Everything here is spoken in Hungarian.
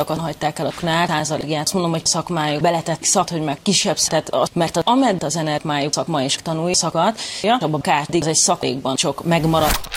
sokan hagyták el a knár százalékját. Mondom, hogy szakmájuk beletett szak, hogy meg kisebb, tehát mert az, amedd az energiájuk szakma és tanulói szakat, ja, abban kárt, az egy szakvékban csak megmaradt.